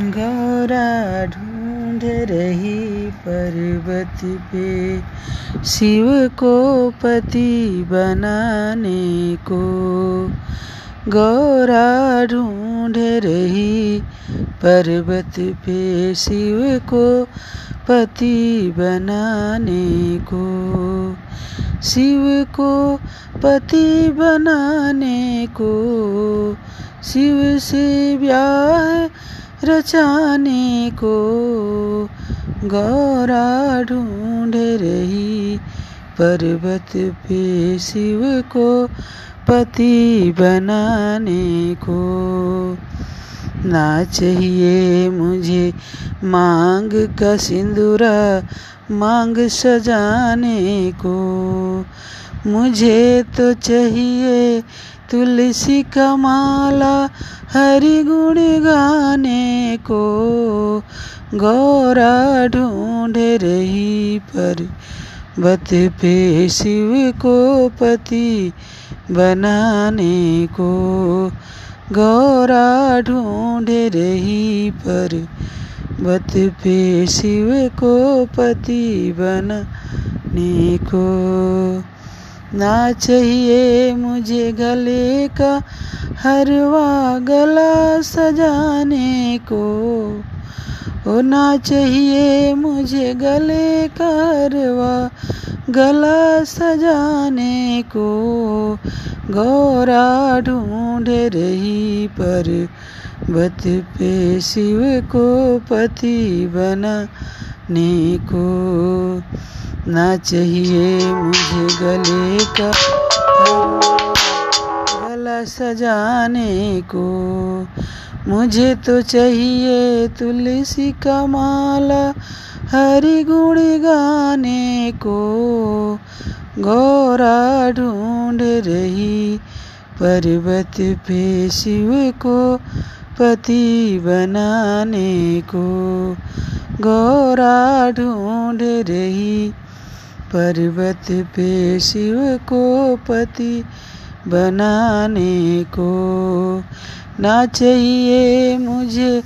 गौरा ढूंढ रही पर्वत पे, शिव को पति बनाने को। गौरा ढूंढ रही पर्वत पे, शिव को पति बनाने को। शिव को पति बनाने को, शिव से ब्याह रचाने को गौरा ढूंढ रही पर्वत पे शिव को पति बनाने को। ना चाहिए मुझे मांग का सिंदूरा, मांग सजाने को। मुझे तो चाहिए तुलसी का माला हरि गुण गाने को गौरा ढूंढ रही पर बत पे शिव को पति बनाने को गौरा ढूंढ रही पर बत पे शिव को पति बनाने को ना चाहिए मुझे गले का हरवा गला सजाने को। ओ ना चाहिए मुझे गले का हरवा गला सजाने को। गौरा ढूंढ रही पर बत पे शिव को पति बनाने को ना चाहिए मुझे गले का गला सजाने को। मुझे तो चाहिए तुलसी का माला, हरि गुण गाने को। गौरा ढूंढ रही पर्वत पे शिव को पति बनाने को गौरा ढूंढ रही। पर्वत पे शिव को पति बनाने को ना चाहिए मुझे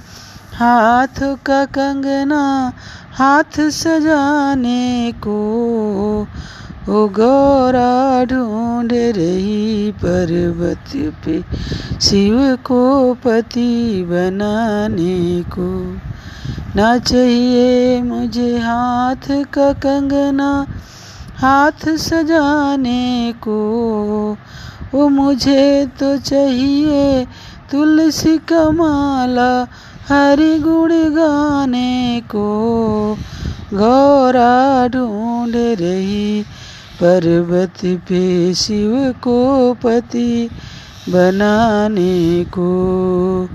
हाथ का कंगना। हाथ सजाने को, ओ गौरा ढूंढ रही पर्वत पे, शिव को पति बनाने को। ना चाहिए मुझे हाथ का कंगना, हाथ सजाने को। वो मुझे तो चाहिए तुलसी का माला हरि गुण गाने को गौरा ढूंढ रही, पर्वत पे शिव को पति बनाने को।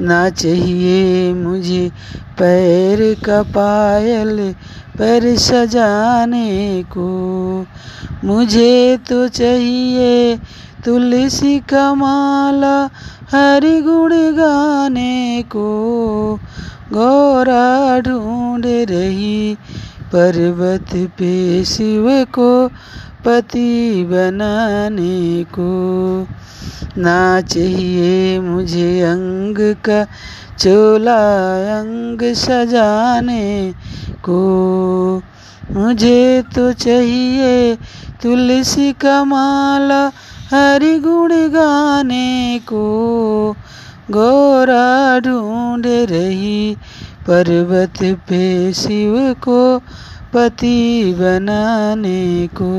ना चाहिए मुझे पैर का पायल पर सजाने को, मुझे तो चाहिए तुलसी का माला हरि गुण गाने को गौरा ढूंढ रही पर्वत पे शिव को पति बनाने को। ना चाहिए मुझे अंग का चोला, अंग सजाने को। मुझे तो चाहिए तुलसी का माला हरि गुण गाने को गोरा ढूंढ रही पर्वत पे शिव को पति बनाने को।